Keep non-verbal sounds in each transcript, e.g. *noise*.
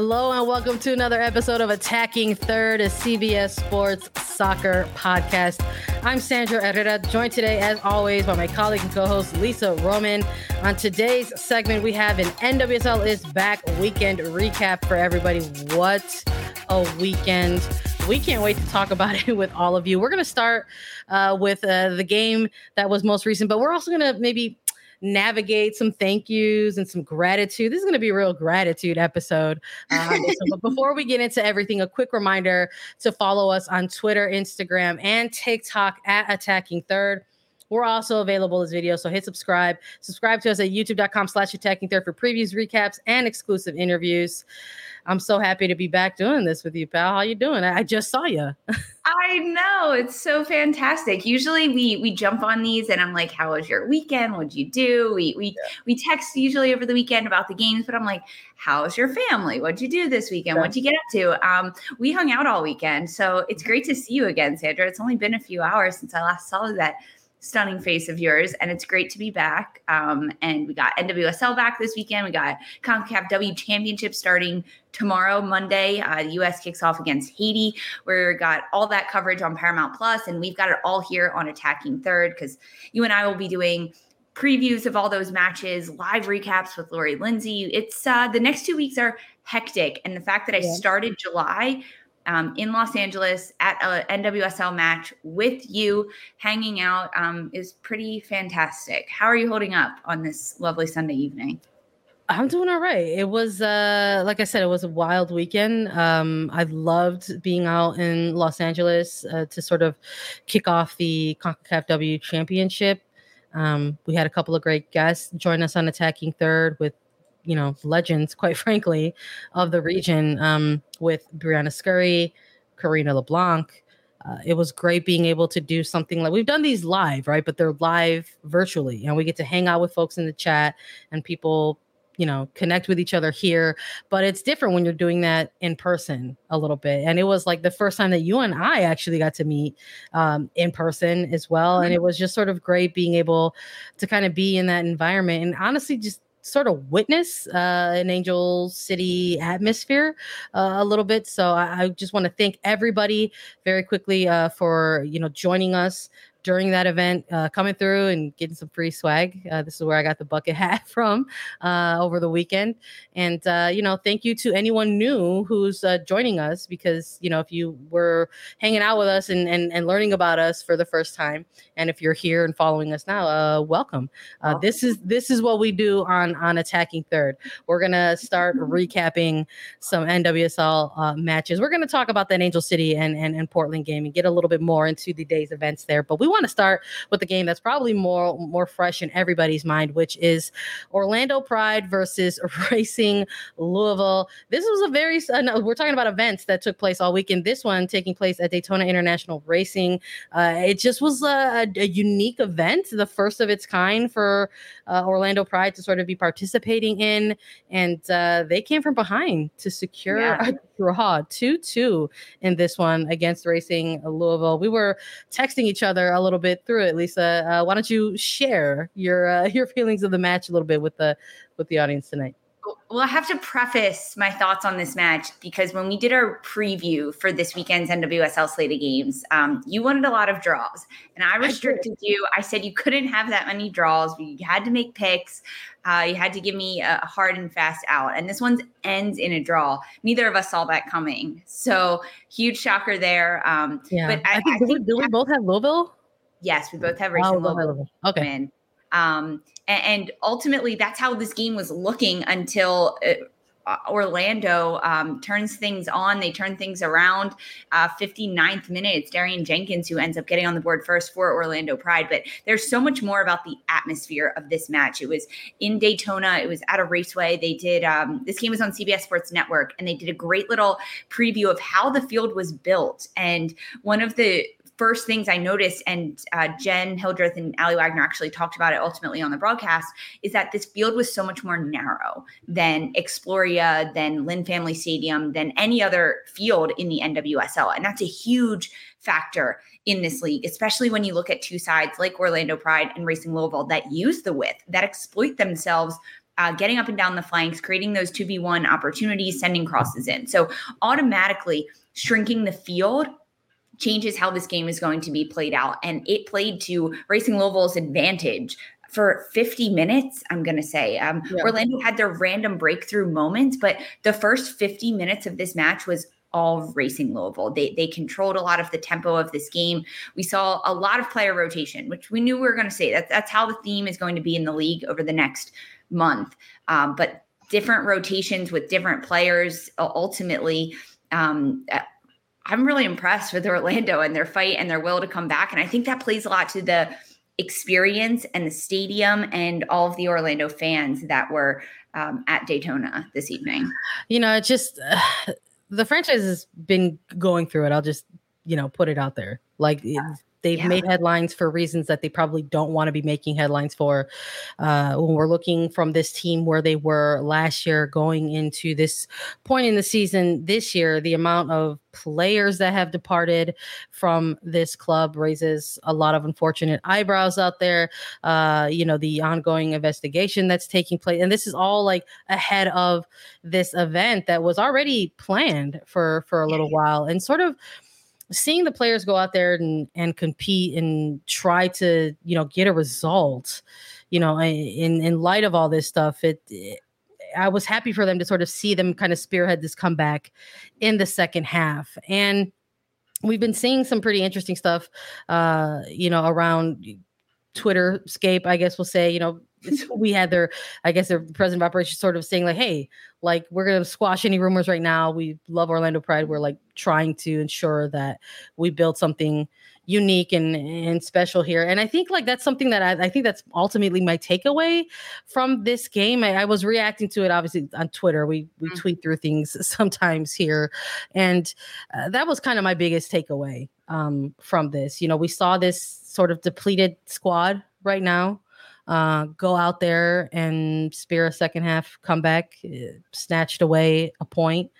Hello and welcome to another episode of Attacking Third, a CBS Sports Soccer podcast. I'm Sandra Herrera, joined today, as always, by my colleague and co-host Lisa Roman. On today's segment, we have an NWSL is back weekend recap for everybody. What a weekend! We can't wait to talk about it *laughs* with all of you. We're going to start uh, with uh, the game that was most recent, but we're also going to maybe navigate some thank yous and some gratitude. This is going to be a real gratitude episode. Um, so, but before we get into everything, a quick reminder to follow us on Twitter, Instagram, and TikTok at Attacking Third. We're also available as video, so hit subscribe. Subscribe to us at youtube.com slash attacking third for previews, recaps, and exclusive interviews. I'm so happy to be back doing this with you, pal. How you doing? I, I just saw you. *laughs* I know it's so fantastic. Usually we we jump on these and I'm like, "How was your weekend? What'd you do?" We we yeah. we text usually over the weekend about the games, but I'm like, "How's your family? What'd you do this weekend? Yeah. What'd you get up to?" Um, we hung out all weekend, so it's great to see you again, Sandra. It's only been a few hours since I last saw that stunning face of yours, and it's great to be back. Um, and we got NWSL back this weekend. We got CONCACAF W Championship starting tomorrow, Monday. Uh, the U.S. kicks off against Haiti. We got all that coverage on Paramount Plus, and we've got it all here on Attacking Third because you and I will be doing previews of all those matches, live recaps with Lori Lindsey. It's uh, the next two weeks are hectic, and the fact that I yeah. started July um, in Los Angeles at a NWSL match with you, hanging out um, is pretty fantastic. How are you holding up on this lovely Sunday evening? I'm doing all right. It was uh like I said, it was a wild weekend. Um I loved being out in Los Angeles uh, to sort of kick off the CONCACAF W championship. Um we had a couple of great guests join us on attacking third with you know legends, quite *laughs* frankly, of the region. Um, with Briana Scurry, Karina LeBlanc. Uh, it was great being able to do something like we've done these live, right? But they're live virtually, and we get to hang out with folks in the chat and people you know connect with each other here but it's different when you're doing that in person a little bit and it was like the first time that you and i actually got to meet um, in person as well and mm-hmm. it was just sort of great being able to kind of be in that environment and honestly just sort of witness uh, an Angel City atmosphere uh, a little bit. So I, I just want to thank everybody very quickly uh, for you know joining us during that event, uh, coming through and getting some free swag. Uh, this is where I got the bucket *laughs* hat from uh, over the weekend. And, uh, you know, thank you to anyone new who's uh, joining us because, you know, if you were hanging out with us and, and, and learning about us for the first time, and if you're here and following us now, uh, welcome. This is this is what we do on on attacking third. We're gonna start *laughs* recapping some NWSL matches. We're gonna talk about that Angel City and, and and Portland game and get a little bit more into the day's events there. But we want to start with the game that's probably more more fresh in everybody's mind, which is Orlando Pride versus *laughs* Racing Louisville. This was a very uh, we're talking about events that took place all weekend. This one taking place at Daytona International Racing. Uh, it just was a, a, unique event, the first of its kind for uh, Orlando Pride to sort of be participating in, and uh, they came from behind to secure yeah. A draw two two in this one against Racing Louisville. We were texting each other a little bit through it, Lisa. Uh, why don't you share your uh, *laughs* your feelings of the match a little bit with the with the audience tonight? Well, I have to preface my thoughts on this match because when we did our preview for this weekend's NWSL slate of games, um, you wanted a lot of draws, and I restricted I you. I said you couldn't have that many draws. You had to make picks. Uh, you had to give me a hard and fast out, and this one ends in a draw. Neither of us saw that coming, so huge shocker there. Um, yeah, but I, I think, I think do we both have Louisville? Yes, we both have Racing oh, Louisville. Okay. Um, and, and, ultimately, that's how this game was looking until it, Orlando um, turns things on. They turn things around. Uh, 59th minute, it's Darian Jenkins who ends up getting on the board first for Orlando Pride. But there's so much more about the atmosphere of this match. It was in Daytona. It was at a raceway. They did um, this game was on CBS Sports Network, and they did a great little preview of how the field was built. And one of the first things I noticed, and uh, Jenn Hildreth and Aly Wagner actually talked about it ultimately on the broadcast, is that this field was so much more narrow than Exploria, than Lynn Family Stadium, than any other field in the NWSL. And that's a huge factor in this league, especially when you look at two sides like Orlando Pride and Racing Louisville that use the width, that exploit themselves uh, getting up and down the flanks, creating those 2v1 opportunities, sending crosses in. So automatically shrinking the field changes how this game is going to be played out. And it played to Racing Louisville's advantage for 50 minutes, I'm going to say. Um, yeah. Orlando had their random breakthrough moments, but the first 50 minutes of this match was all racing Louisville. They they controlled a lot of the tempo of this game. We saw a lot of player rotation, which we knew we were going to say. That, that's how the theme is going to be in the league over the next month. Um, but different rotations with different players ultimately um, I'm really impressed with Orlando and their fight and their will to come back. And I think that plays a lot to the experience and the stadium and all of the Orlando fans that were um, at Daytona this evening. You know, it's just uh, *sighs* the franchise has been going through it. I'll just, you know, put it out there. Like yeah. They've yeah. made headlines for reasons that they probably don't want to be making headlines for. Uh, when we're looking from this team where they were last year, going into this point in the season this year, the amount of players that have departed from this club raises a lot of unfortunate eyebrows out there. Uh, you know, the ongoing investigation that's taking place, and this is all like ahead of this event that was already planned for for a little while, and sort of seeing the players go out there and, and compete and try to you know get a result you know in in light of all this stuff it, it I was happy for them to sort of see them kind of spearhead this comeback in the second half. And we've been seeing some pretty interesting stuff, uh, you know, around Twitter scape, I guess we'll say, you know, we had their, I guess their president of operations sort of saying like, Hey, like we're going to squash any rumors right now. We love Orlando pride. We're like trying to ensure that we build something unique and, and special here. And I think like that's something that I, I think that's ultimately my takeaway from this game. I, I was reacting to it obviously on Twitter. We we mm-hmm. tweet through things *laughs* sometimes here, and uh, that was kind of my biggest takeaway um, from this. You know, we saw this sort of depleted squad right now. Uh, go out there and spear a second half comeback, uh, snatched away a point.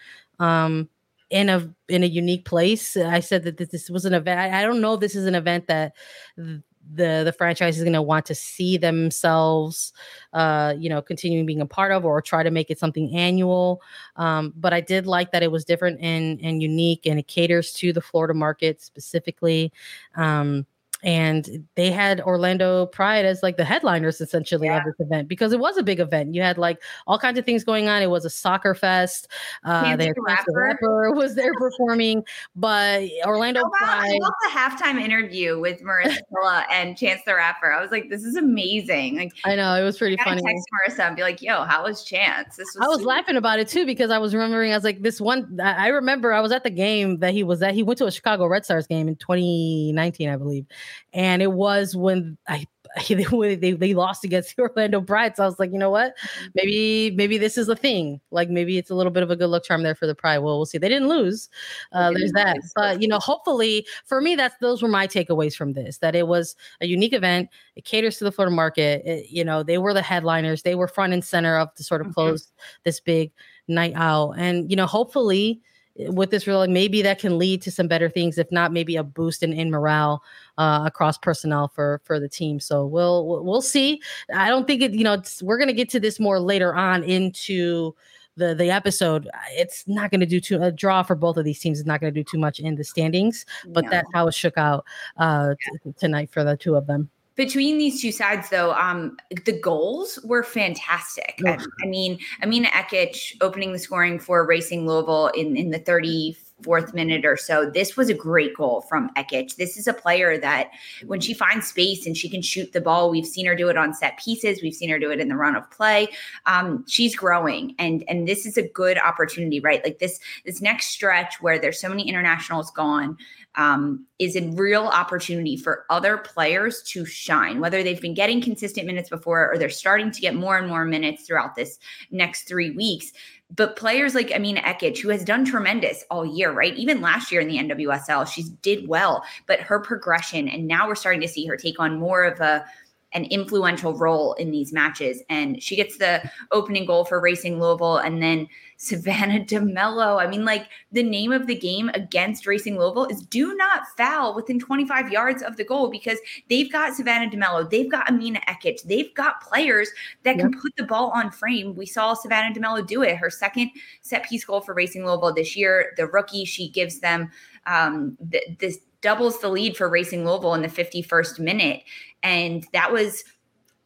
Um, in a in a unique place. I said that this was an event. I, don't know if this is an event that the the franchise is going to want to see themselves, uh, you know, continuing being a part of, or try to make it something annual. Um, but I did like that it was different and and unique, and it caters to the Florida market specifically. Um, and they had Orlando Pride as like the headliners essentially yeah. of this event because it was a big event. You had like all kinds of things going on. It was a soccer fest. Uh, the rapper. rapper *laughs* was there performing, but Orlando oh, Pride. I love the halftime interview with Marissa and Chance the Rapper. I was like, this is amazing. Like, I know it was pretty funny. Text Marissa and be like, yo, how was Chance? This was. I was laughing about it too because I was remembering. I was like, this one. I remember I was at the game that he was at. He went to a Chicago Red Stars game in 2019, I believe and it was when I *laughs* they, they, they lost against the *laughs* Orlando Pride. So I was like, you know what? Mm-hmm. Maybe maybe this is a thing. Like maybe it's a little bit of a good luck charm there for the Pride. Well, we'll see. They didn't lose. Uh, there's that. But you know, hopefully for me, that's those were my takeaways from this. That it was a unique event. It caters to the Florida market. It, you know, they were the headliners. They were front and center of to sort of close mm-hmm. this big night out. And you know, hopefully with this really maybe that can lead to some better things if not maybe a boost in, in morale uh, across personnel for for the team so we'll we'll see i don't think it you know we're going to get to this more later on into the the episode it's not going to do too a draw for both of these teams is not going to do too much in the standings but no. that's how it shook out uh, yeah. t- tonight for the two of them between these two sides, though, um, the goals were fantastic. I, I, mean, Emina Ekic opening the scoring for Racing Louisville in, in the 30 fourth minute or so. This was a great goal from Ekic. This is a player that when she finds space and she can shoot the ball, we've seen her do it on set pieces. We've seen her do it in the run of play. Um, she's growing, and and this is a good opportunity, right? Like this this next stretch where there's so many internationals gone um, is a real opportunity for other players to shine, whether they've been getting consistent minutes before or they're starting to get more and more minutes throughout this next three weeks. But players like Emina Ekic, who has done tremendous all year, right? Even last year in the NWSL, she did well, but her progression, and now we're starting to see her take on more of a an influential role in these matches. And she gets the opening goal for Racing Louisville and then Savannah *laughs* DeMelo. I mean, like the name of the game against Racing Louisville is do not foul within 25 yards of the goal because they've got Savannah DeMelo, they've got Emina Ekic, they've got players that yep. can put the ball on frame. We saw Savannah DeMelo do it. Her second set piece goal for Racing Louisville this year, the rookie, she gives them um, th- this doubles the lead for Racing Louisville in the 51st minute. And that was,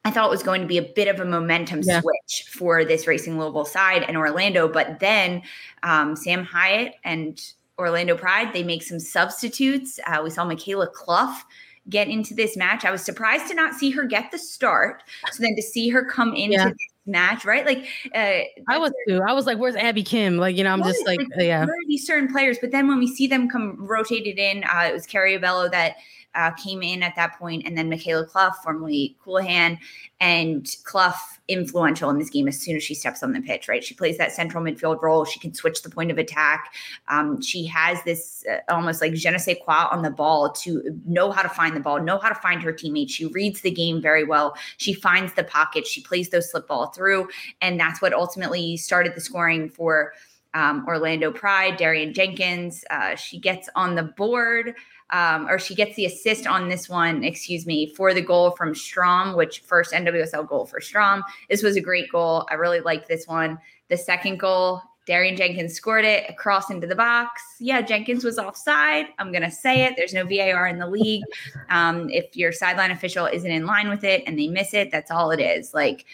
I thought it was going to be a bit of a momentum yeah. switch for this Racing Louisville side and Orlando. But then um, Sam Hyatt and Orlando Pride, they make some substitutes. Uh, we saw Mikayla Cluff get into this match. I was surprised to not see her get the start. So then to see her come into yeah. this match, right? Like uh, I was too. I was like, "Where's Abi Kim?" Like you know, I'm just like, like yeah. These certain players, but then when we see them come rotated in, uh, it was Kerry Abello that uh, came in at that point, and then Mikayla Cluff, formerly Colohan, and Cluff influential in this game as soon as she steps on the pitch. Right, she plays that central midfield role. She can switch the point of attack. Um, she has this uh, almost like je ne sais quoi on the ball to know how to find the ball, know how to find her teammates. She reads the game very well. She finds the pocket. She plays those slip ball through, and that's what ultimately started the scoring for. Um, Orlando Pride, Darian Jenkins. Uh, she gets on the board um, or she gets the assist on this one, excuse me, for the goal from Strom, which first NWSL goal for Strom. This was a great goal. I really like this one. The second goal, Darian Jenkins scored it across into the box. Yeah, Jenkins was offside. I'm going to say it. There's no VAR in the league. Um, if your sideline official isn't in line with it and they miss it, that's all it is. Like,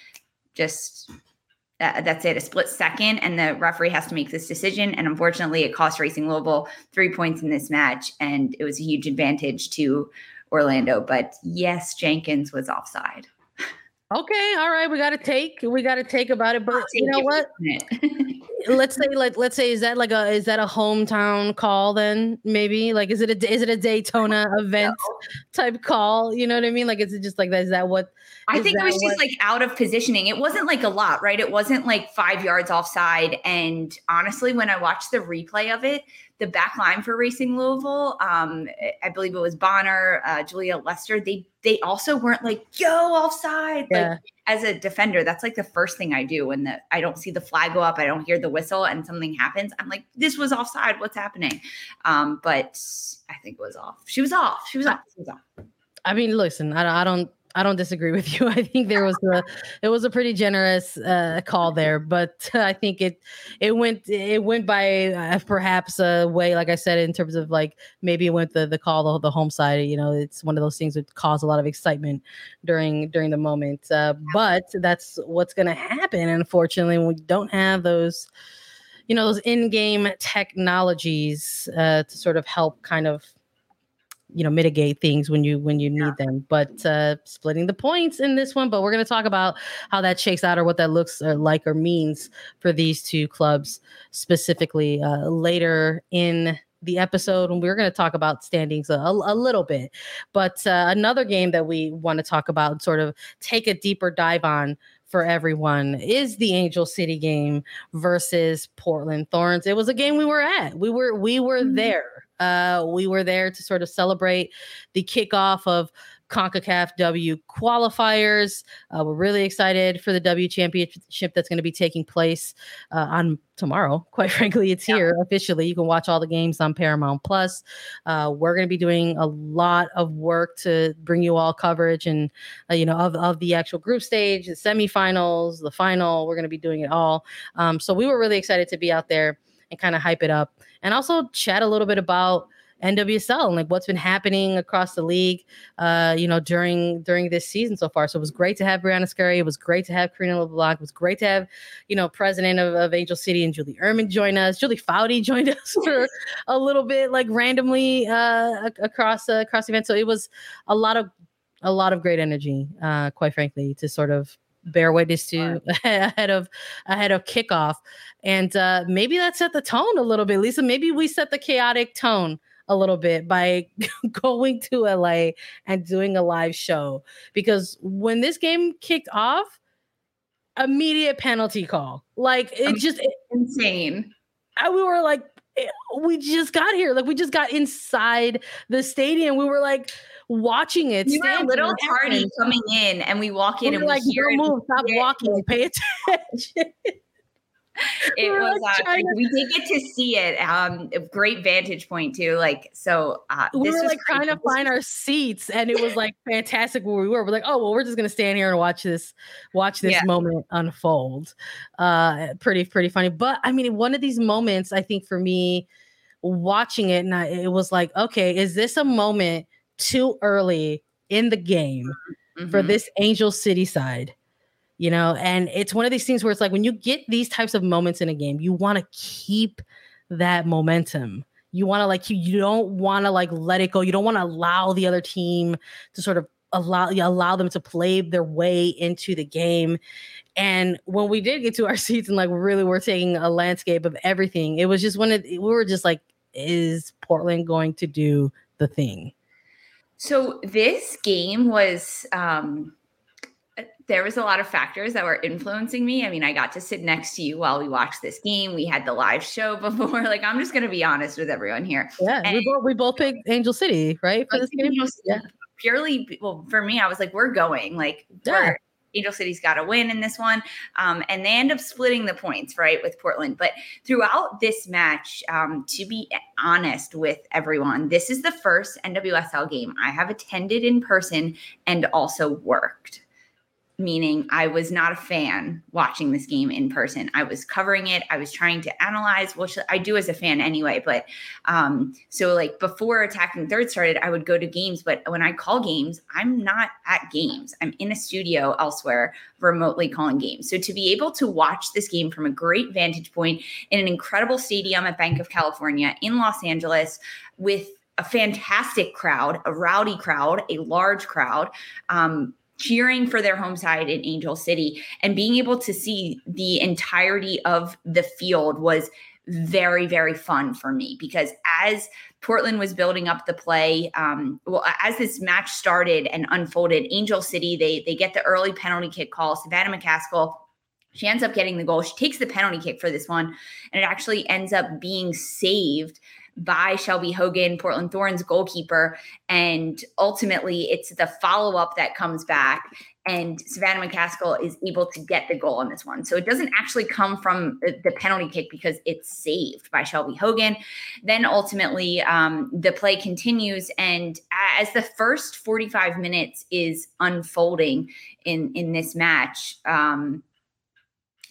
just uh, that's it, a split second, and the referee has to make this decision. And unfortunately, it cost Racing Louisville three points in this match, and it was a huge advantage to Orlando. But yes, Jenkins was offside. Okay, all right, we got to take we got to take about it, but you know what? *laughs* let's say like let's say is that like a is that a hometown call then maybe like is it a is it a Daytona *laughs* event no. type call? You know what I mean? Like is it just like that? Is that what? I think it was what, just like out of positioning. It wasn't like a lot, right? It wasn't like five yards offside. And honestly, when I watched the replay of it, the back line for Racing Louisville, um, I believe it was Bonner, uh, Julia Lester. They they also weren't like yo offside. Yeah. Like as a defender, that's like the first thing I do when the I don't see the flag go up, I don't hear the whistle, and something happens. I'm like, this was offside. What's happening? Um, but I think it was off. She was off. She was off. She was off. I mean, listen, I, I don't I don't disagree with you. *laughs* I think there was a it was a pretty generous uh, call there, but *laughs* I think it it went it went by uh, perhaps a way, like I said, in terms of like maybe it went the the call the, the home side. You know, it's one of those things that cause a lot of excitement during during the moment. Uh, but that's what's going to happen, unfortunately, we don't have those. You know those in-game technologies uh, to sort of help kind of you know mitigate things when you when you need yeah. them but uh splitting the points in this one but we're going to talk about how that shakes out or what that looks uh, like or means for these two clubs specifically uh later in the episode and we're going to talk about standings a, a little bit but uh, another game that we want to talk about and sort of take a deeper dive on for everyone is the Angel City game versus Portland Thorns. It was a game we were at. We were we were mm-hmm. there. Uh, we were there to sort of celebrate the kickoff of CONCACAF W qualifiers. Uh, we're really excited for the W championship that's going to be taking place uh, on tomorrow. *laughs* Quite frankly, it's yeah. here officially. You can watch all the games on Paramount Plus. Uh, we're going to be doing a lot of work to bring you all coverage and uh, you know of, of the actual group stage, the semifinals, the final. We're going to be doing it all. Um, so we were really excited to be out there and kind of hype it up and also chat a little bit about NWSL and like what's been happening across the league, uh, you know, during during this season so far. So it was great to have Briana Scurry. It was great to have Karina LeBlanc. It was great to have, you know, president of, of Angel City and Julie Uhrman join us. Julie Foudy *laughs* joined us for a little bit, like randomly uh, across uh, across the event. So it was a lot of a lot of great energy, uh, quite frankly, to sort of bear witness to *laughs* ahead of ahead of kickoff and uh maybe that set the tone a little bit lisa maybe we set the chaotic tone a little bit by *laughs* going to LA and doing a live show because when this game kicked off, immediate penalty call. Like it just it, insane. I, we were like, eh, we just got here. Like we just got inside the stadium. We were like watching it. We were a little tardy coming in, and we walk in we and we're like, hear don't move, stop walking, pay attention. *laughs* It we was uh, we did get to see it um a great vantage point too like so uh we were like trying to find our seats and it was like fantastic where we were. We're like oh well we're just gonna stand here and watch this watch this yeah. moment unfold. Uh pretty pretty funny. But i mean one of these moments i think for me watching it and I, it was like okay is this a moment too early in the game mm-hmm. for this angel city side you know? And it's one of these things where it's like when you get these types of moments in a game you want to keep that momentum. You want to like you, you don't want to like let it go. You don't want to allow the other team to sort of allow you allow them to play their way into the game. And when we did get to our *laughs* seats and like really were taking a landscape of everything. It was just when it, we were just like is portland going to do the thing so this game was um there was a lot of factors that were influencing me. I mean, I got to sit next to you while we watched this game. We had the live show *laughs* before. Like, I'm just going to be honest with everyone here. Yeah, and we both we both picked Angel City, right? For this game, yeah. Purely, well, for me, I was like, we're going. Like, yeah. Angel City's got to win in this one. Um, and they end up splitting the points, right, with Portland. But throughout this match, um, to be honest with everyone, this is the first NWSL game I have attended in person and also worked meaning I was not a fan watching this game in person. I was covering it. I was trying to analyze, which I do as a fan anyway. But um, so like before attacking third started, I would go to games. But when I call games, I'm not at games. I'm in a studio elsewhere, remotely calling games. So to be able to watch this game from a great vantage point in an incredible stadium at Bank of California in Los Angeles with a fantastic crowd, a rowdy crowd, a large crowd. Um, cheering for their home side in Angel City and being able to see the entirety of the field was very very fun for me because as Portland was building up the play, um, well, as this match started and unfolded, Angel City they they get the early penalty kick call. Savannah McCaskill she ends up getting the goal. She takes the penalty kick for this one, and it actually ends up being saved by Shelby Hogan, Portland Thorns goalkeeper. And ultimately, it's the follow up that comes back. And Savannah McCaskill is able to get the goal on this one. So it doesn't actually come from the penalty kick because it's saved by Shelby Hogan. Then ultimately, um, the play continues. And as the first 45 minutes is unfolding in, in this match, um,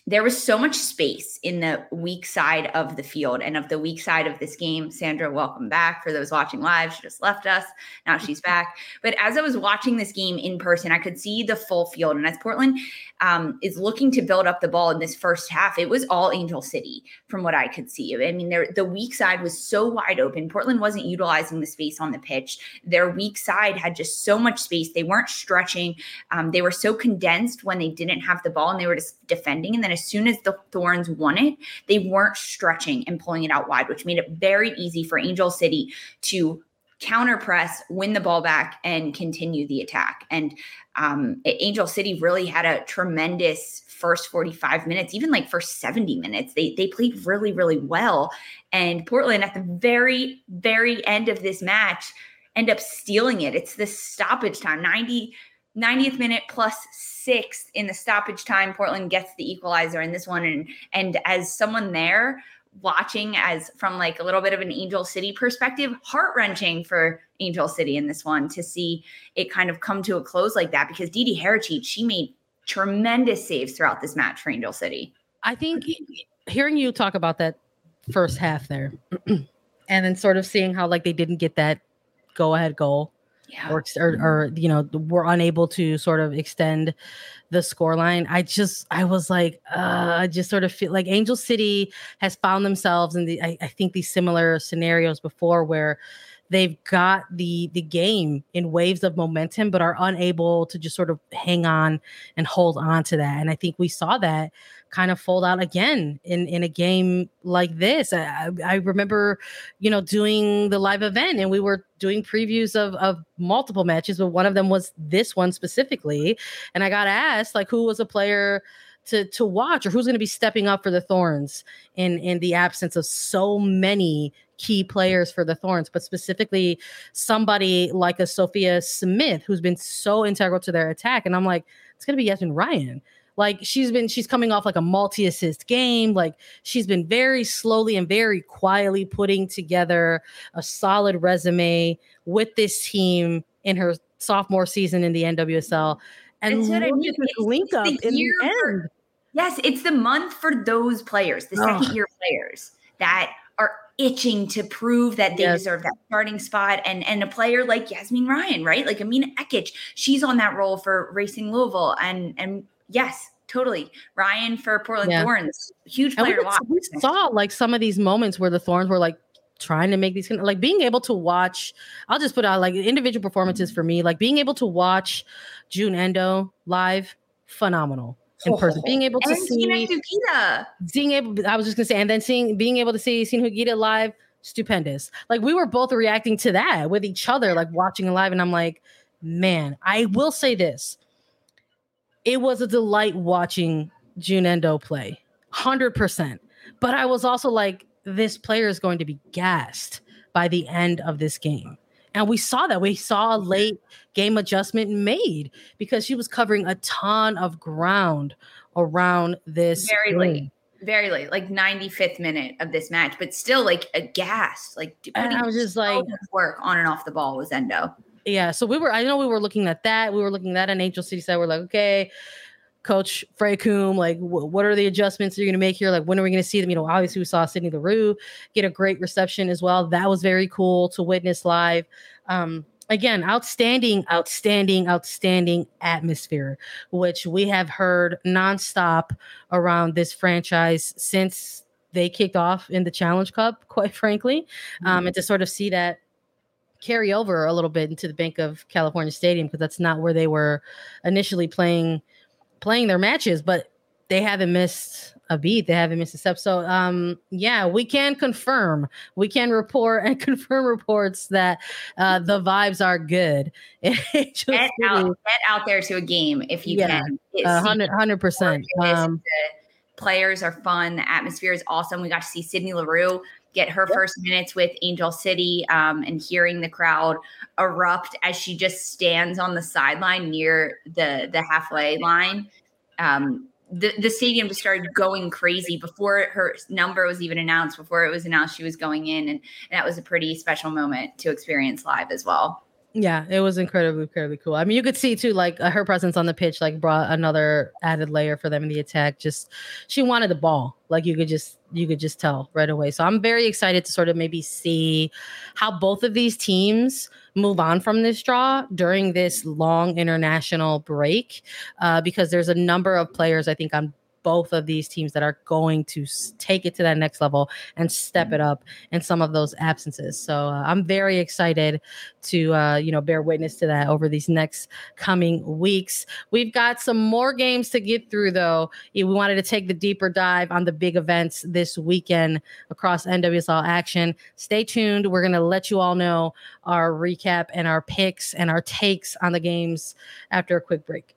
there was so much space in the weak side of the field and of the weak side of this game. Sandra, welcome back. For those watching live, she just left us. Now she's back. But as I was watching this game in person, I could see the full field. And as Portland um, is looking to build up the ball in this first half, it was all Angel City from what I could see. I mean, the weak side was so wide open. Portland wasn't utilizing the space on the pitch. Their weak side had just so much space. They weren't stretching. Um, they were so condensed when they didn't have the ball and they were just defending. And then as soon as the Thorns won it, they weren't stretching and pulling it out wide, which made it very easy for Angel City to counter press, win the ball back, and continue the attack. And um, Angel City really had a tremendous first 45 minutes, even like first 70 minutes. They they played really, really well. And Portland at the very, very end of this match end up stealing it. It's the stoppage time, 90 90th minute plus sixth in the stoppage time. Portland gets the equalizer in this one. And and as someone there watching as from like a little bit of an Angel City perspective, heart wrenching for Angel City in this one to see it kind of come to a close like that because Didi Haracic, she made tremendous saves throughout this match for Angel City. I think hearing you talk about that first half there, *clears throat* and then sort of seeing how like they didn't get that go ahead goal Yeah. or, or or you know were unable to sort of extend the scoreline. I just I was like uh, I just sort of feel like Angel City has found themselves in the I, I think these similar scenarios before where they've got the the game in waves of momentum but are unable to just sort of hang on and hold on to that. And i think we saw that kind of fold out again in in a game like this. I, I remember you know doing the live event and we were doing previews of of multiple matches but one of them was this one specifically. And i got asked like who was a player to to watch or who's going to be stepping up for the thorns in in the absence of so many key players for the Thorns, but specifically somebody like a Sophia Smith who's been so integral to their attack. And I'm like, it's gonna be Yazmeen Ryan. Like she's been, she's coming off like a multi-assist game. Like she's been very slowly and very quietly putting together a solid resume with this team in her sophomore season in the NWSL. And what I look mean. at this link up the in the end. Yes, it's the month for those players, the Ugh. second year players that are itching to prove that they Yes. deserve that starting spot. And and a player like Yazmeen Ryan, right? Like Emina Ekic, she's on that role for Racing Louisville. And and yes, totally. Ryan for Portland Yeah. Thorns, huge we, player to watch. we saw like some of these moments where the Thorns were like trying to make these kind of- like being able to watch. I'll just put out like individual performances for me, like being able to watch Jun Endo live, phenomenal in person. Being able to And see, Sugita. seeing able, I was just gonna say, and then seeing, being able to see Hina Sugita live, stupendous. Like we were both reacting to that with each other, like watching live, and I'm like, man, I will say this. It was a delight watching Jun Endo play, hundred percent. But I was also like, this player is going to be gassed by the end of this game. And we saw that. We saw a late game adjustment made because she was covering a ton of ground around this. Very game. late. Very late, like 95th minute of this match, but still like aghast. Like And I was just like- work on and off the ball was Endo. Yeah. So we were, I know we were looking at that. We were looking at that and Angel City said, we're like, okay, Coach Freya Coombe, like, wh- what are the adjustments you're going to make here? Like, when are we going to see them? You know, obviously we saw Sydney Leroux get a great reception as well. That was very cool to witness live. Um, again, outstanding, outstanding, outstanding atmosphere, which we have heard nonstop around this franchise since they kicked off in the Challenge Cup, *laughs* quite frankly. Um, and to sort of see that carry over a little bit into the Bank of California Stadium because that's not where they were initially playing playing their matches, but they haven't missed a beat. They haven't missed a step. So um yeah, we can confirm, we can report and *laughs* confirm reports that uh the vibes are good. *laughs* Get out, get out there to a game if you Yeah, can. 100 percent. Um the players are fun. The atmosphere is awesome. We got to see Sydney Leroux get her first minutes with Angel City um, and hearing the crowd erupt as she just stands on the sideline near the the halfway line. Um, the, the stadium just started going crazy before her number was even announced. Before it was announced, she was going in, and, and that was a pretty special moment to experience live as well. Yeah, it was incredibly, incredibly cool. I mean, you could see too, like uh, her presence on the pitch, like brought another added layer for them in the attack. Just she wanted the ball, like you could just you could just tell right away. So I'm very excited to sort of maybe see how both of these teams move on from this draw during this long international break, uh, because there's a number of players I think on both of these teams that are going to take it to that next level and step it up in some of those absences. So uh, I'm very excited to uh, you know bear witness to that over these next coming weeks. We've got some more games to get through though. We wanted to take the deeper dive on the big events this weekend across NWSL action. Stay tuned. We're gonna let you all know our recap and our picks and our takes on the games after a quick break.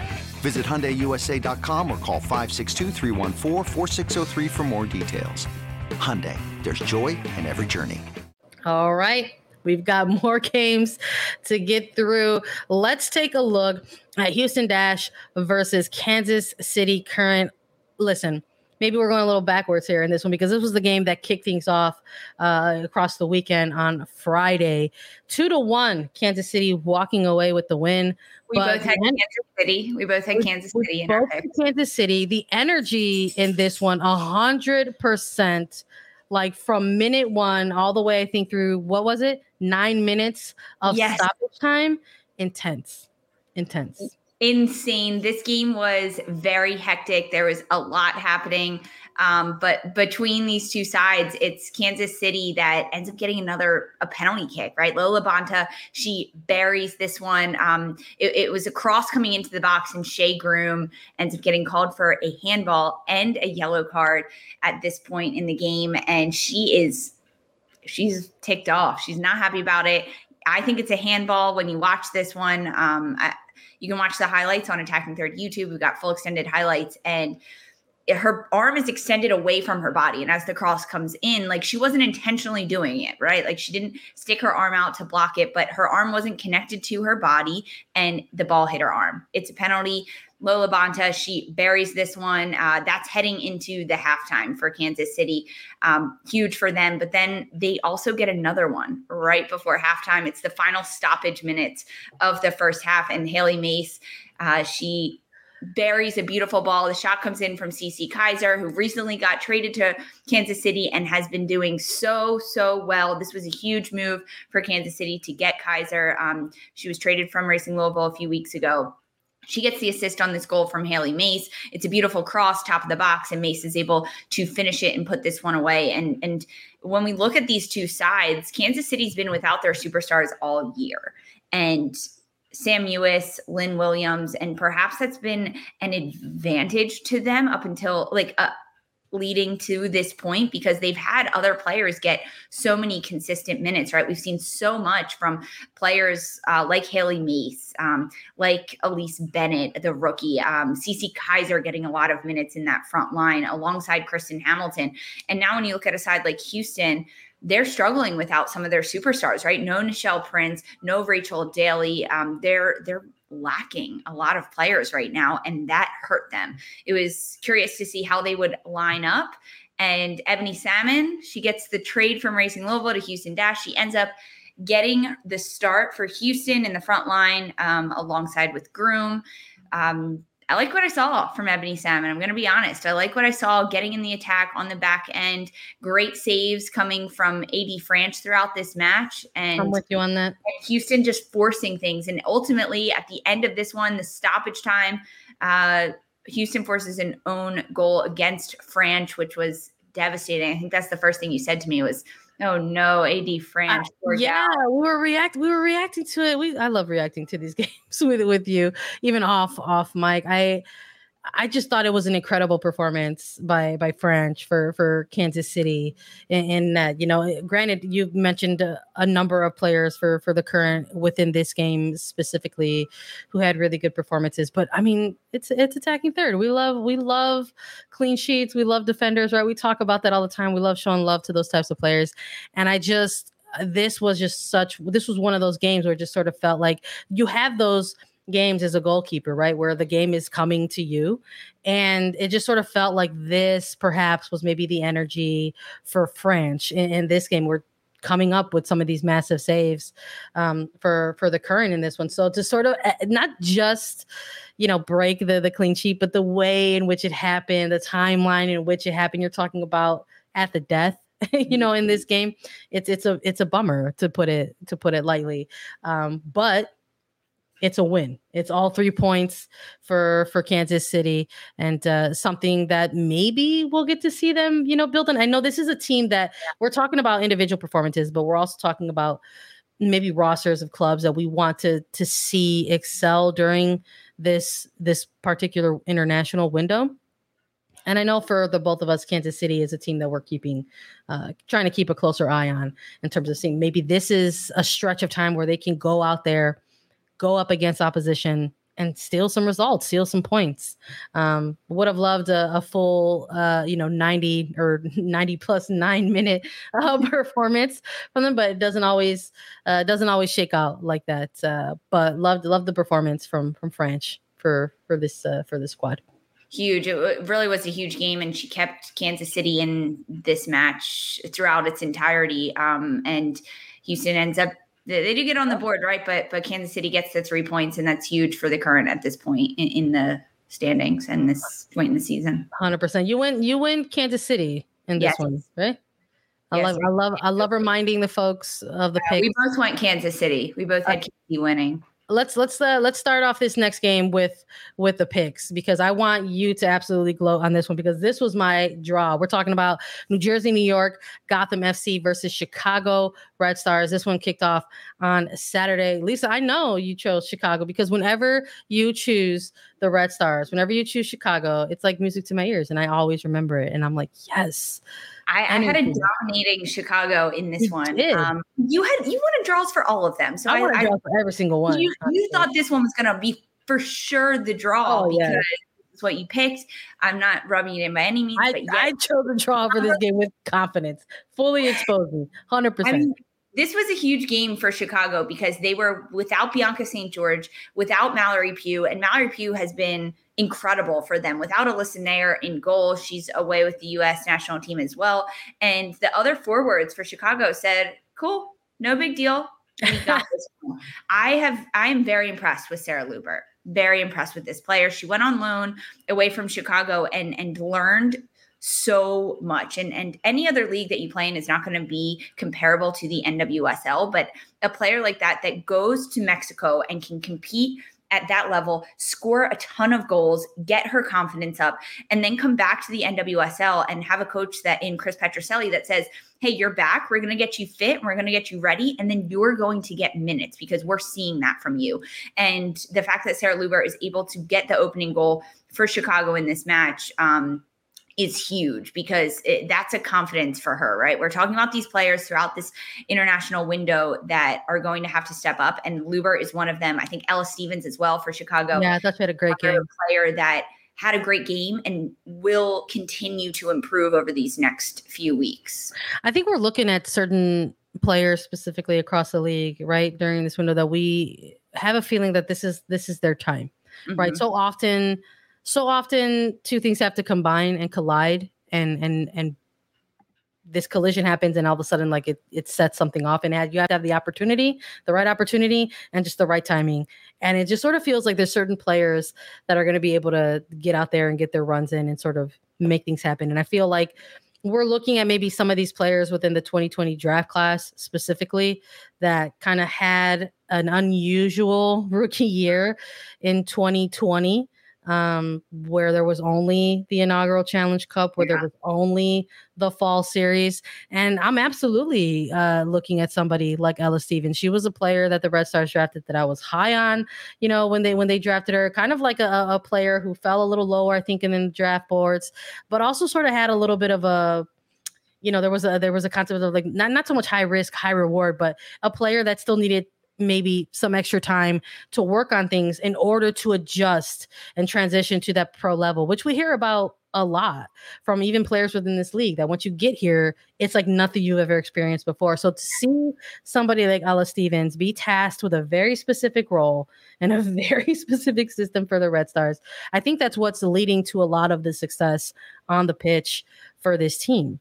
Visit HyundaiUSA.com or call 562 for more details. Hyundai, there's joy in every journey. All right. We've got *laughs* more games to get through. Let's take a look at Houston Dash versus Kansas City Current. Listen, maybe we're going a little backwards here in this one because this was the game that kicked things off uh, across the weekend on Friday. Two to one, Kansas City walking away with the win. We both had Kansas City. We both had Kansas City. both Kansas City. The energy in this one, a hundred percent. Like from minute one all the way, I think through what was it? Nine minutes of yes. stoppage time. Intense, intense insane. This game was very hectic. There was a lot happening. Um, but between these two sides, it's Kansas City that ends up getting another a penalty kick, right? Lo Bonta, she buries this one. Um, it, it, was a cross coming into the box, and Shea Groom ends up getting called for a handball and a yellow card at this point in the game. And she is she's ticked off. She's not happy about it. I think it's a handball when you watch this one. Um, I, you can watch the highlights on Attacking Third YouTube. We've got full extended highlights and her arm is extended away from her body. And as the cross comes in, like she wasn't intentionally doing it, right? Like she didn't stick her arm out to block it, but her arm wasn't connected to her body and the ball hit her arm. It's a penalty. Lo LaBonta, she buries this one. Uh, that's heading into the halftime for Kansas City. Um, huge for them. But then they also get another one right before halftime. It's the final stoppage minutes of the first half. And Hailie Mace, uh, she buries a beautiful ball. The shot comes in from Cece Kizer, who recently got traded to Kansas City and has been doing so, so well. This was a huge move for Kansas City to get Kizer. Um, she was traded from Racing Louisville a few weeks ago. She gets the assist on this goal from Hailie Mace. It's a beautiful cross, top of the box, and Mace is able to finish it and put this one away. And and when we look at these two sides, Kansas City's been without their superstars all year. And Sam Mewis, Lynn Williams, and perhaps that's been an advantage to them up until like uh, leading to this point because they've had other players get so many consistent minutes, right? We've seen so much from players uh, like Hailie Mace, um, like Elise Bennett, the rookie, um, Cece Kizer getting a lot of minutes in that front line alongside Kristen Hamilton. And now when you look at a side like Houston, they're struggling without some of their superstars, right? No Nichelle Prince, no Rachel Daly. Um, they're they're lacking a lot of players right now, and that hurt them. It was curious to see how they would line up. And Ebony Salmon, she gets the trade from Racing Louisville to Houston Dash. She ends up getting the start for Houston in the front line um, alongside with Groom. Um, I like what I saw from Ebony Salmon. I'm going to be honest. I like what I saw getting in the attack on the back end. Great saves coming from AD Franch throughout this match. And I'm with you on that. Houston just forcing things. And ultimately, at the end of this one, the stoppage time, uh, Houston forces an own goal against Franch, which was devastating. I think that's the first thing you said to me was, Oh no, AD Franch. Uh, yeah, we were react. We were reacting to it. We I love reacting to these *laughs* games with with you, even off off mic. I I just thought it was an incredible performance by by Franch for for Kansas City. In that, you know, granted, you mentioned a, a, number of players for for the current within this game specifically who had really good performances. But I mean, it's it's attacking third. We love we love clean sheets. We love defenders, right? We talk about that all the time. We love showing love to those types of players. And I just this was just such. This was one of those games where it just sort of felt like you have those games as a goalkeeper, right? Where the game is coming to you. And it just sort of felt like this perhaps was maybe the energy for Franch in, in this game. We're coming up with some of these massive saves um, for for the current in this one. So to sort of eh, not just you know break the the clean sheet, but the way in which it happened, the timeline in which it happened. You're talking about at the death *laughs* you know in this game it's it's a it's a bummer to put it to put it lightly um but it's a win. It's all three points for for Kansas City, and uh, something that maybe we'll get to see them, you know, build. And I know this is a team that we're talking about individual performances, but we're also talking about maybe rosters of clubs that we want to to see excel during this this particular international window. And I know for the both of us, Kansas City is a team that we're keeping, uh, trying to keep a closer eye on in terms of seeing maybe this is a stretch of time where they can go out there, go up against opposition, and steal some results, steal some points. Um, would have loved a, a full, uh, you know, 90 or *laughs* 90 plus nine minute uh, *laughs* performance from them, but it doesn't always, uh, doesn't always shake out like that. Uh, but loved, loved the performance from, from Franch for, for this, uh, for this squad. Huge. It really was a huge game, and she kept Kansas City in this match throughout its entirety. Um, and Houston ends up they do get on the board, right? But but Kansas City gets the three points, and that's huge for the current at this point in, in the standings and this point in the season. Hundred percent. You win. You win Kansas City in this yes. one, right? I yes. love. I love. I love reminding the folks of the pick. We both went Kansas City. We both had uh, Kansas winning let's let's uh, let's start off this next game with with the picks because I want you to absolutely glow on this one because this was my draw. We're talking about New Jersey, New York, Gotham FC versus Chicago Red Stars. This one kicked off on Saturday. Lisa, I know you chose Chicago because whenever you choose the Red Stars, whenever you choose Chicago, it's like music to my ears, and I always remember it. And I'm like, yes. I, I had a dominating Chicago in this you one. Um, you had you wanted draws for all of them, so I, I draws for every single one. You, you thought this one was going to be for sure the draw oh, because yeah. it's what you picked. I'm not rubbing it in by any means. I, but yes. I chose the draw for this *laughs* game with confidence, fully exposing, hundred percent this was a huge game for Chicago because they were without Bianca St. George, without Mallory Pugh, and Mallory Pugh has been incredible for them. Without Alyssa Naeher in goal, she's away with the U.S. national team as well. And the other forwards for Chicago said, "Cool, no big deal. We got this." *laughs* I have. I am very impressed with Sarah Luebbert. Very impressed with this player. She went on loan away from Chicago and and learned so much. And and any other league that you play in is not going to be comparable to the NWSL, but a player like that that goes to Mexico and can compete at that level, score a ton of goals, get her confidence up, and then come back to the NWSL and have a coach that in Chris Petrucelli that says, Hey, you're back. We're going to get you fit. We're going to get you ready. And then you're going to get minutes because we're seeing that from you. And the fact that Sarah Luebbert is able to get the opening goal for Chicago in this match, um, is huge because it, that's a confidence for her, right? We're talking about these players throughout this international window that are going to have to step up, and Luebbert is one of them. I think Ella Stevens as well for Chicago. Yeah, that's had a great game. Player that had a great game and will continue to improve over these next few weeks. I think we're looking at certain players specifically across the league, right, during this window that we have a feeling that this is this is their time, mm-hmm. right? So often so often two things have to combine and collide and and and this collision happens and all of a sudden like it it sets something off and you have to have the opportunity the right opportunity and just the right timing. And it just sort of feels like there's certain players that are going to be able to get out there and get their runs in and sort of make things happen. And i feel like we're looking at maybe some of these players within the 2020 draft class specifically that kind of had an unusual *laughs* rookie year in 2020 um, where there was only the inaugural Challenge Cup, where yeah. there was only the fall series. And I'm absolutely uh, looking at somebody like Ella Stevens. She was a player that the Red Stars drafted that I was high on. You know, when they when they drafted her, kind of like a, a player who fell a little lower, I think, in the draft boards, but also sort of had a little bit of a you know there was a there was a concept of like not not so much high risk high reward but a player that still needed maybe some extra time to work on things in order to adjust and transition to that pro level, which we hear about a lot from even players within this league that once you get here, it's like nothing you've ever experienced before. So to see somebody like Ella Stevens be tasked with a very specific role and a *laughs* very specific system for the Red Stars, I think that's what's leading to a lot of the success on the pitch for this team.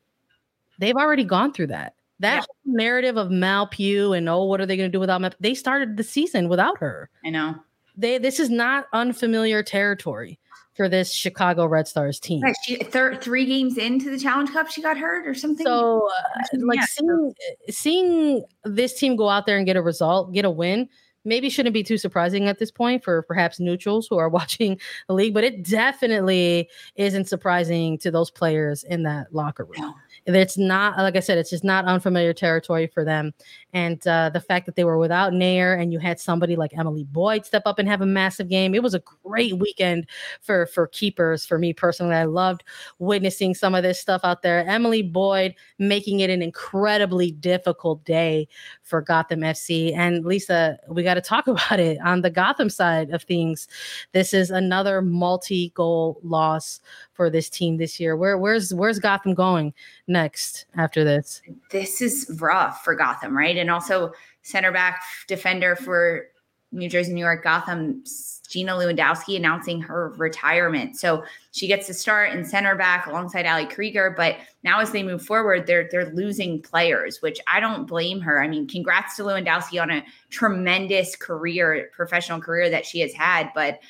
They've already gone through that. That yeah. narrative of Mal Pugh and oh, what are they going to do without Mal? They started the season without her. I know. They this is not unfamiliar territory for this Chicago Red Stars team. Right, she thir- three games into the Challenge Cup, she got hurt or something. So, uh, like yeah. seeing seeing this team go out there and get a result, get a win, maybe shouldn't be too surprising at this point for perhaps neutrals who are *laughs* watching the league, but it definitely isn't surprising to those players in that locker room. It's not like I said, it's just not unfamiliar territory for them. And uh, the fact that they were without Naeher and you had somebody like Emily Boyd step up and have a massive game, it was a great weekend for for keepers. For me personally, I loved witnessing some of this stuff out there. Emily Boyd making it an incredibly difficult day for Gotham FC. And Lisa, we got to talk *laughs* about it on the Gotham side of things. This is another multi-goal loss for this team this year. Where where's where's Gotham going next after this? This is rough for Gotham, right? And also center back defender for New Jersey, New York, Gotham, Gina Lewandowski announcing her retirement. So she gets to start in center back alongside Ali Krieger. But now as they move forward, they're they're losing players, which I don't blame her. I mean, congrats to Lewandowski on a tremendous career, professional career that she has had. But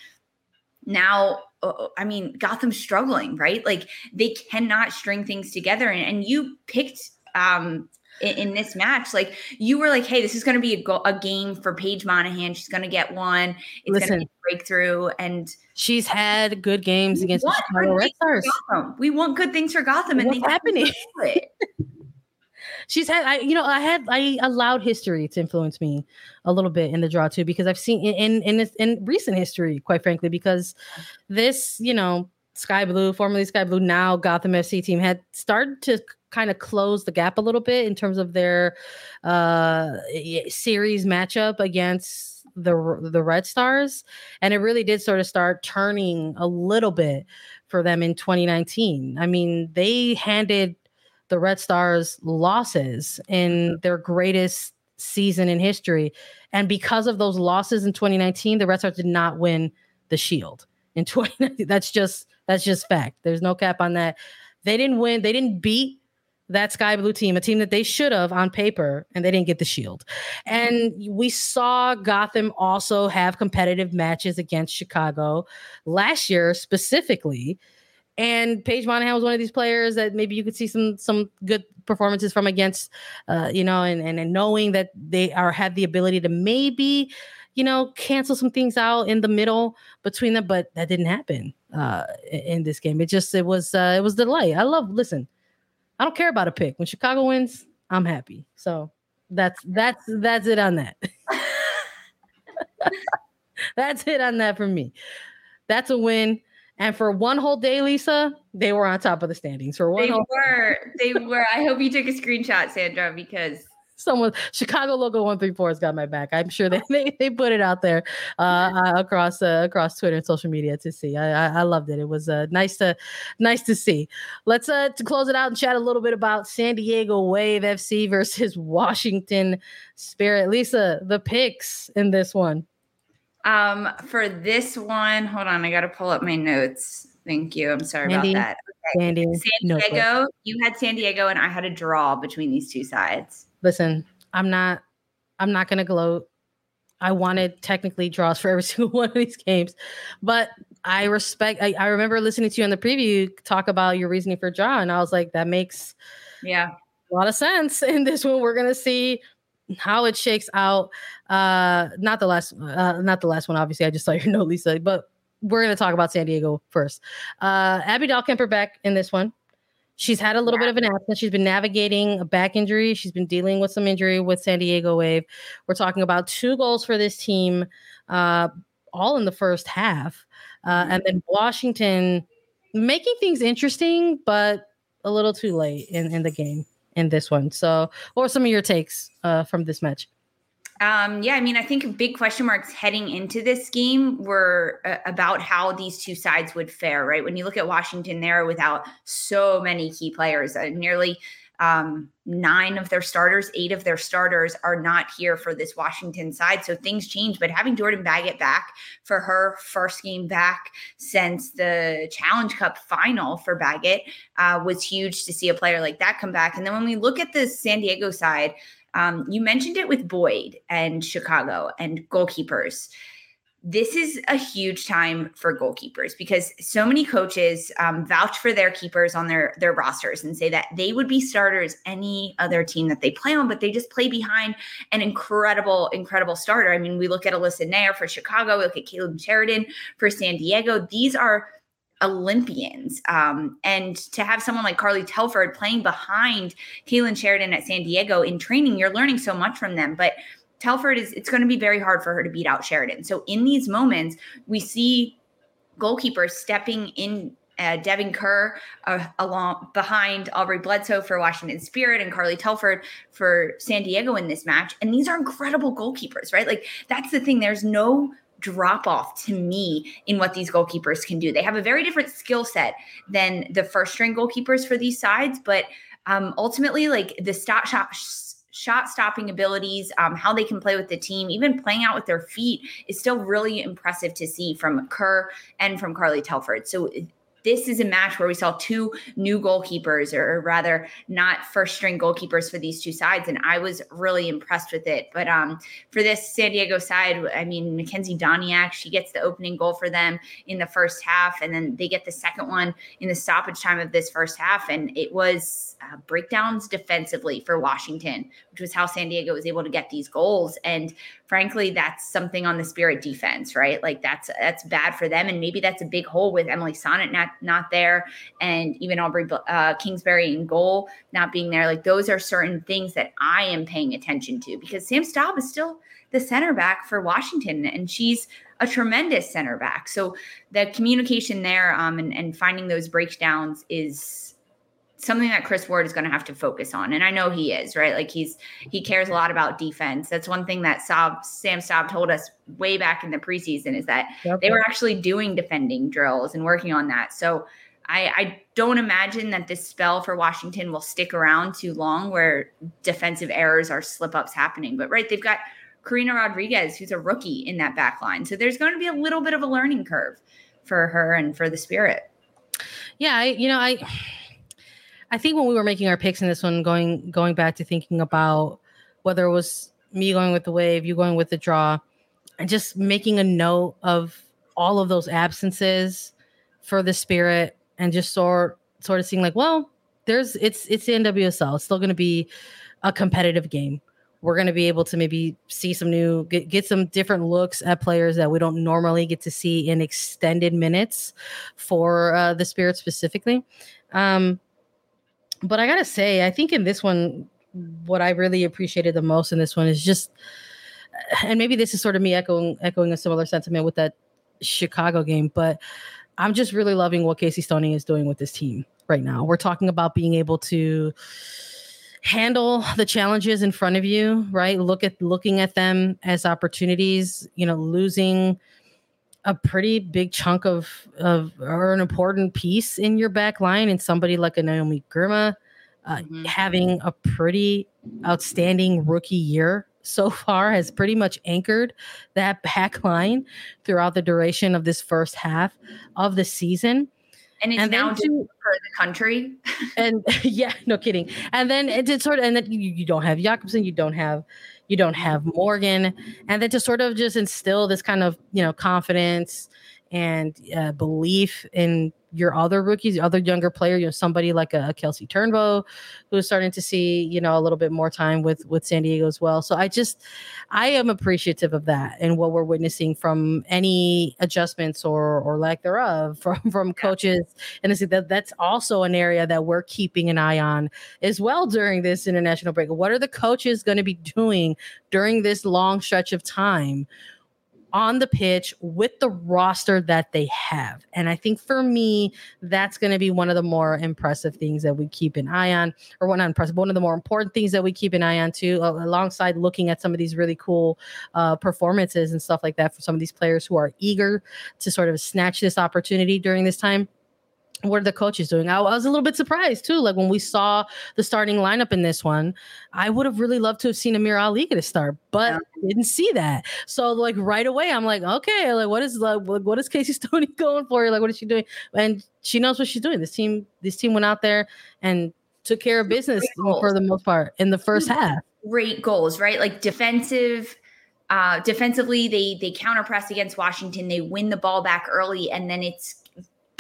now uh, I mean, Gotham's struggling, right? Like they cannot string things together. And, and you picked um, in, in, this match, like you were like, hey, this is going to be a, go- a, game for Paige Monaghan. She's going to get one. It's going to be a breakthrough. And she's had good games against the Chicago Red Stars. We want good things for Gotham. And What's happening? *laughs* she's had I you know I had I allowed history to influence me a little bit in the draw too because I've seen in in in, in recent history quite frankly because this you know Sky Blue formerly Sky Blue now Gotham FC team had started to kind of close the gap a little bit in terms of their uh series matchup against the the Red Stars and it really did sort of start turning a little bit for them in 2019. I mean, they handed the Red Stars losses in their greatest season in history. And because of those losses in 2019, the Red Stars did not win the Shield in 2019. *laughs* That's just that's just fact. There's no cap on that. They didn't win. They didn't beat that Sky Blue team, a team that they should have on paper, and they didn't get the Shield. And we saw Gotham also have competitive matches against Chicago last year specifically and Paige Monaghan was one of these players that maybe you could see some some good performances from against, uh, you know, and, and and knowing that they are have the ability to maybe, you know, cancel some things out in the middle between them, but that didn't happen uh, in this game. It just it was uh, it was delight. I love listen. I don't care about a pick when Chicago wins. I'm happy. So that's that's that's it on that. *laughs* that's it on that for me. That's a win. And for one whole day, Lisa, they were on top of the standings. For one they were, they were. I hope you took a screenshot, Sandra, because someone Chicago logo one three four has got my back. I'm sure they *laughs* they, they put it out there uh, uh, across uh, across Twitter and social media to see. I I, I loved it. It was uh, nice to nice to see. Let's uh to close it out and chat a little bit about San Diego Wave FC versus *laughs* Washington Spirit. Lisa, the picks in this one. Um, for this one, hold on, I got to pull up my notes. Thank you. I'm sorry Andy, about that. Okay. Andy, San Diego, you had San Diego, and I had a draw between these two sides. Listen, I'm not, I'm not gonna gloat. I wanted technically draws for every *laughs* single one of these games, but I respect. I, I remember listening to you on the preview talk about your reasoning for draw, and I was like, that makes yeah a lot of sense. *laughs* In this one, we're gonna see how it shakes out. Uh, not the last, uh, not the last one. Obviously, I just saw *laughs* your note, Lisa. But we're going to talk about San Diego first. Uh, Abby Dahlkemper back in this one. She's had a little yeah. bit of an absence. She's been navigating a back injury. She's been dealing with some injury with San Diego Wave. We're talking about two goals for this team, uh, all in the first half, uh, mm-hmm. and then Washington making things interesting, but a little too late in, in the game in this one. So, what were some of your takes uh, from this match? Um, yeah, I mean, I think big question marks heading into this game were uh, about how these two sides would fare, right? When you look at Washington there without so many key players, uh, nearly um, nine of their starters, eight of their starters are not here for this Washington side. So things change. But having Jordan Baggett back for her first game back since the Challenge Cup final for Baggett uh, was huge to see a player like that come back. And then when we look at the San Diego side, um, you mentioned it with Boyd and Chicago and goalkeepers this is a huge time for goalkeepers because so many coaches um, vouch for their keepers on their their rosters and say that they would be starters any other team that they play on, but they just play behind an incredible, incredible starter. I mean, we look at Alyssa Naeher for Chicago, we look at Kailen Sheridan for San Diego. These are Olympians. Um, and to have someone like Carly Telford playing behind Kailen Sheridan at San Diego in training, you're learning so much from them. But Telford is it's going to be very hard for her to beat out Sheridan. So in these moments, we see goalkeepers stepping in uh, Devon Kerr uh, along behind Aubrey Bledsoe for Washington Spirit and Carly Telford for San Diego in this match. And these are incredible goalkeepers, right? Like that's the thing. There's no drop off to me in what these goalkeepers can do. They have a very different skill set than the first string goalkeepers for these sides, but um, ultimately, like the stop shot shot stopping abilities, um, how they can play with the team, even playing out with their feet is still really impressive to see from Kerr and from Carly Telford. So this is a match where we saw two new goalkeepers, or rather, not first string goalkeepers for these two sides, and I was really impressed with it. But um, for this San Diego side, I mean, Makenzy Doniak, she gets the opening goal for them in the first half, and then they get the second one in the stoppage time of this first half, and it was uh, breakdowns defensively for Washington, which was how San Diego was able to get these goals. And frankly, that's something on the Spirit defense, right? Like that's that's bad for them, and maybe that's a big hole with Emily Sonnett not not there, and even Aubrey uh, Kingsbury in goal not being there. Like those are certain things that I am paying attention to because Sam Staab is still the center back for Washington, and she's a tremendous center back. So the communication there um, and, and finding those breakdowns is something that Kris Ward is going to have to focus on. And I know he is, right? Like he's he cares a lot about defense. That's one thing that Staab, Sam Staab told us way back in the preseason is that yep. they were actually doing defending drills and working on that. So I, I don't imagine that this spell for Washington will stick around too long where defensive errors or slip ups happening. But right, they've got Karina Rodriguez, who's a rookie in that back line. So there's going to be a little bit of a learning curve for her and for the spirit. Yeah, I, you know, I I think when we were making our picks in this one, going going back to thinking about whether it was me going with the wave, you going with the draw, and just making a note of all of those absences for the spirit, and just sort sort of seeing like, well, there's it's it's the NWSL. It's still going to be a competitive game. We're going to be able to maybe see some new get, get some different looks at players that we don't normally get to see in extended minutes for uh, the spirit specifically. Um, but I gotta say, I think in this one, what I really appreciated the most in this one is just, and maybe this is sort of me echoing echoing a similar sentiment with that Chicago game, but I'm just really loving what Casey Stoney is doing with this team right now. We're talking about being able to handle the challenges in front of you, right? Look at looking at them as opportunities, you know, losing a pretty big chunk of of or an important piece in your back line and somebody like a Naomi Girma uh, mm-hmm. having a pretty outstanding rookie year so far has pretty much anchored that back line throughout the duration of this first half of the season. And it's and now to, for the country. *laughs* and *laughs* yeah, no kidding. And then it did sort of, and then you, you don't have Jakobsson, you don't have, you don't have Morgan, and then to sort of just instill this kind of you know confidence and uh, belief in your other rookies, other younger player, you know, somebody like a, Kelsey Turnbow, who's starting to see, you know, a little bit more time with with San Diego as well. So I just, I am appreciative of that and what we're witnessing from any adjustments or or lack thereof *laughs* from from coaches. And this, that that's also an area that we're keeping an eye on as well during this international break. What are the coaches going to be *laughs* doing during this long stretch of time? On the pitch with the roster that they have. And I think for me, that's going to be one of the more impressive things that we keep an eye on, or one impressive, one of the more important things that we keep an eye on too, alongside looking at some of these really cool uh, performances and stuff like that for some of these players who are eager to sort of snatch this opportunity during this time what are the coaches doing? I, I, was a little bit surprised too. Like when we saw the starting lineup in this one, I would have really loved to have seen Amirah Ali get a start, but yeah. didn't see that. So like right away, I'm like, okay, like what is like what is Casey *laughs* Stoney going for? Like what is she doing? And she knows what she's doing. This team, this team went out there and took care of business for the most part in the first half. Great goals, right? Like defensive uh, defensively, they they counter press against Washington. They win the ball back early, and then it's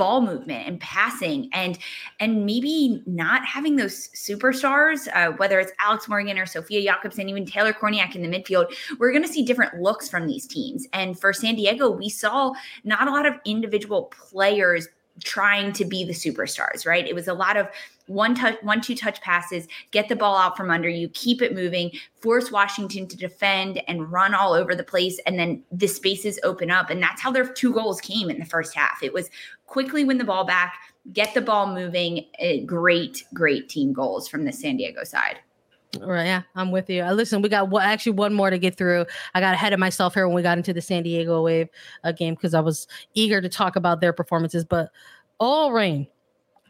ball movement and passing and and maybe not having those superstars uh, whether it's alex morgan or sofia jakobsson even taylor kornieck in the midfield we're going to see different looks from these teams. And for san diego we saw not a lot of individual players trying to be the superstars, right? It was a lot of one touch, one two touch passes, get the ball out from under you, keep it moving, force Washington to defend and run all over the place, and then the spaces open up. And that's how their two goals came in the first half. It was quickly win the ball back, get the ball moving. Eh, great, great team goals from the San Diego side. Right, yeah, I'm with you. Uh, listen, we got well, actually one more to get through. I got ahead of myself here when we got into the San Diego Wave uh, game because I was eager to talk about their performances. But OL Reign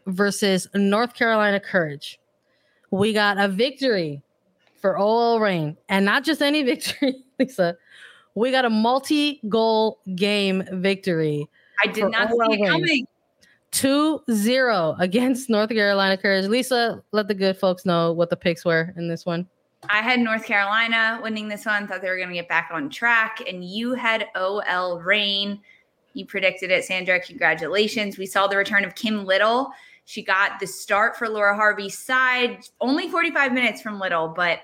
versus North Carolina Courage, we got a victory for OL Reign, and not just any *laughs* victory, Lisa. We got a multi-goal game victory. I did not see it coming. 2 0 against North Carolina Courage. Lisa, let the good folks know what the picks were in this one. I had North Carolina winning this one, thought they were going to get back on track. And you had OL Reign. You predicted it, Sandra. Congratulations. We saw the return of Kim Little. She got the start for Laura Harvey's side, only 45 minutes from Little, but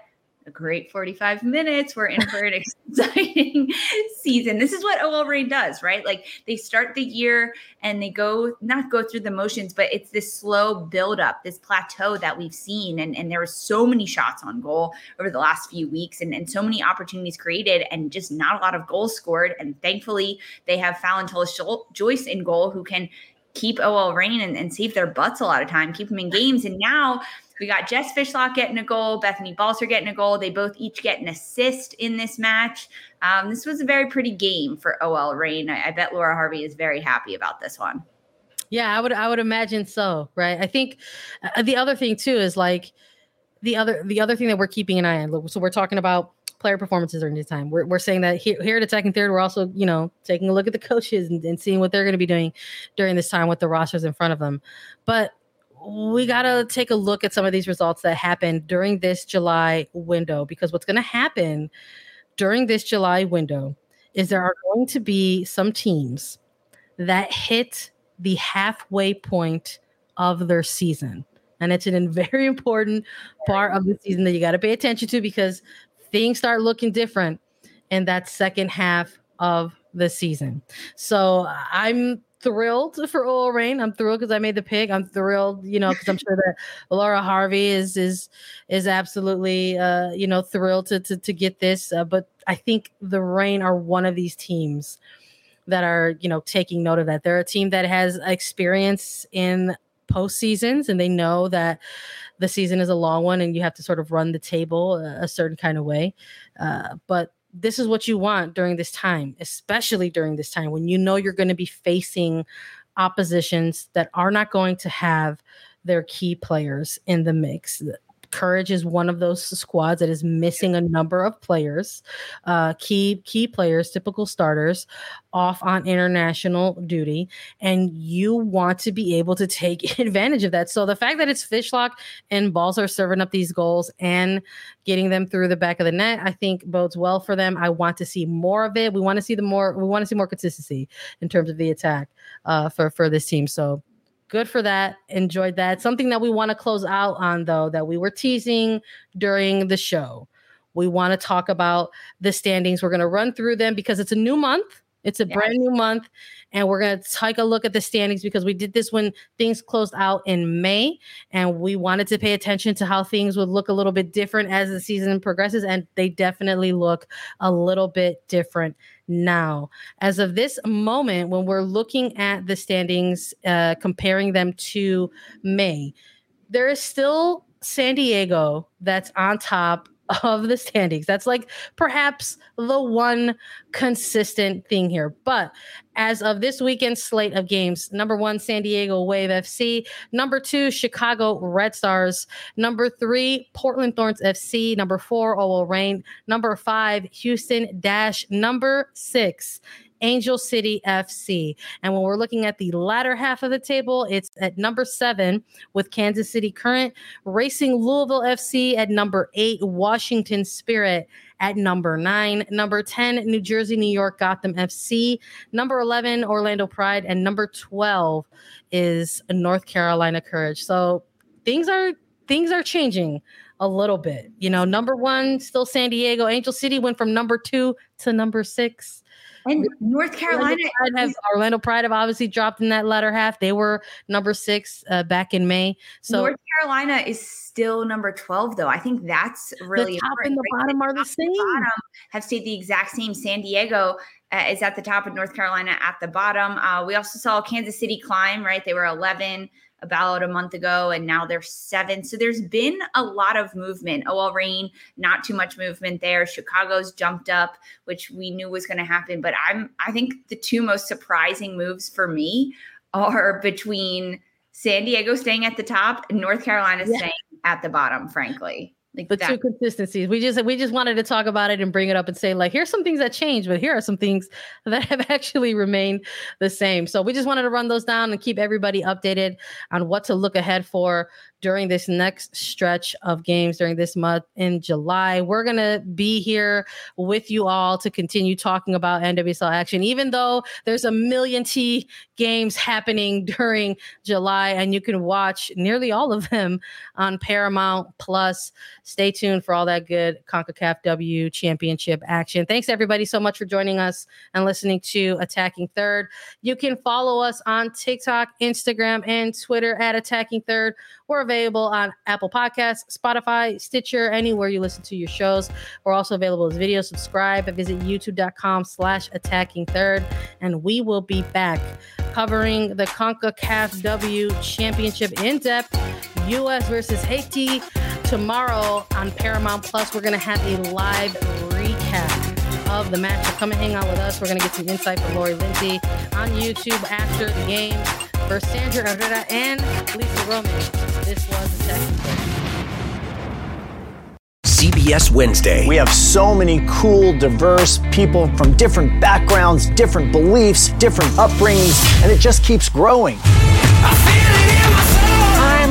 a great 45 minutes. We're in for an *laughs* exciting *laughs* season. This is what OL Reign does, right? Like they start the year and they go not go through the motions, but it's this slow build up, this plateau that we've seen. And, and there were so many shots on goal over the last few weeks and, and so many opportunities created and just not a lot of goals scored. And thankfully, they have Phallon Joyce in goal who can keep OL Reign and, and save their butts a lot of time, keep them in games. And now we got Jess Fishlock getting a goal, Bethany Balcer getting a goal. They both each get an assist in this match. Um, this was a very pretty game for OL Reign. I, I bet Laura Harvey is very happy about this one. Yeah, I would I would imagine so, right? I think uh, the other thing too is like the other the other thing that we're keeping an eye on. So we're talking about player performances during this time. We're, we're saying that here, here at Attacking Third, we're also, you know, taking a look at the coaches and, and seeing what they're going to be doing during this time with the rosters in front of them. But we got to take a look at some of these results that happened during this July window because what's going to happen during this July window is there are going to be some teams that hit the halfway point of their season. And it's a *laughs* very important part of the season that you got to pay attention to because things start looking different in that second half of the season. So I'm thrilled for OL Reign. I'm thrilled because I made the pick. I'm thrilled, you know, because I'm sure that *laughs* Laura Harvey is is is absolutely uh, you know thrilled to to, to get this. Uh, but I think the Reign are one of these teams that are you know taking note of that. They're a team that has experience in postseasons and they know that the season is a long one and you have to sort of run the table a, a certain kind of way. Uh, but this is what you want during this time, especially during this time when you know you're going to be facing oppositions that are not going to have their key players in the mix. Courage is one of those squads that is missing a number of players, uh, key key players, typical starters, off on international duty, and you want to be able to take *laughs* advantage of that. So the fact that it's Fishlock and Balcer serving up these goals and getting them through the back of the net, I think bodes well for them. I want to see more of it. We want to see the more. We want to see more consistency in terms of the attack uh, for for this team. So good for that. Enjoyed that. Something that we want to close out on, though, that we were teasing during the show. We want to talk about the standings. We're going to run through them because it's a new month. It's a yes. brand new month. And we're going to take a look at the standings because we did this when things closed out in May. And we wanted to pay attention to how things would look a little bit different as the season progresses. And they definitely look a little bit different now. As of this moment, when we're looking at the standings, uh, comparing them to May, there is still San Diego that's on top of the standings. That's like perhaps the one consistent thing here. But as of this weekend slate of games, number one, San Diego Wave FC. Number two, Chicago Red Stars. Number three, Portland Thorns FC. Number four, OL Reign. Number five, Houston Dash. Number six, Angel City FC. And when we're looking at the latter half of the table, it's at number seven with Kansas City Current, Racing Louisville FC at number eight, Washington Spirit at number nine, number 10, New Jersey, New York, Gotham FC, number 11, Orlando Pride, and number 12 is North Carolina Courage. So things are things are changing a little bit. You know, number one, still San Diego. Angel City went from number two to number six. And North Carolina Orlando Pride, have, Orlando Pride have obviously dropped in that latter half. They were number six uh, back in May. So North Carolina is still number 12, though. I think that's really the top and the right? bottom are the same. bottom have stayed the exact same. San Diego uh, is at the top, and North Carolina at the bottom. Uh, we also saw Kansas City climb, right? They were 11 about a month ago, and now they're seven. So there's been a lot of movement. OL Reign, not too much movement there. Chicago's jumped up, which we knew was going to happen. But I'm, I think the two most surprising moves for me are between San Diego staying at the top and North Carolina Yeah. staying at the bottom. Frankly, like the that- two consistencies. We just we just wanted to talk about it and bring it up and say like here's some things that changed, but here are some things *laughs* that have actually remained the same. So we just wanted to run those down and keep everybody updated on what to look ahead for during this next stretch of games during this month in July. We're going to be here with you all to continue talking about NWSL action even though there's a million T games happening *laughs* during July and you can watch nearly all of them on Paramount Plus. Stay tuned for all that good CONCACAF W championship action. Thanks everybody so much for joining us and listening to Attacking Third. You can follow us on TikTok, Instagram, and Twitter at Attacking Third. We're available on Apple Podcasts, Spotify, Stitcher, anywhere you listen to your shows. We're also available as video. Subscribe and visit youtube.com slash attacking third. And we will be back covering the CONCACAF W championship in depth, US versus Haiti. Tomorrow on Paramount Plus, we're going to have a live recap of the match. So come and hang out with us. We're going to get some insight from Lori Lindsey on YouTube after the game for Sandra Herrera and Lisa Roman. This was Attacking Third. CBS Wednesday. We have so many cool, diverse people from different backgrounds, different beliefs, different upbringings, and it just keeps growing.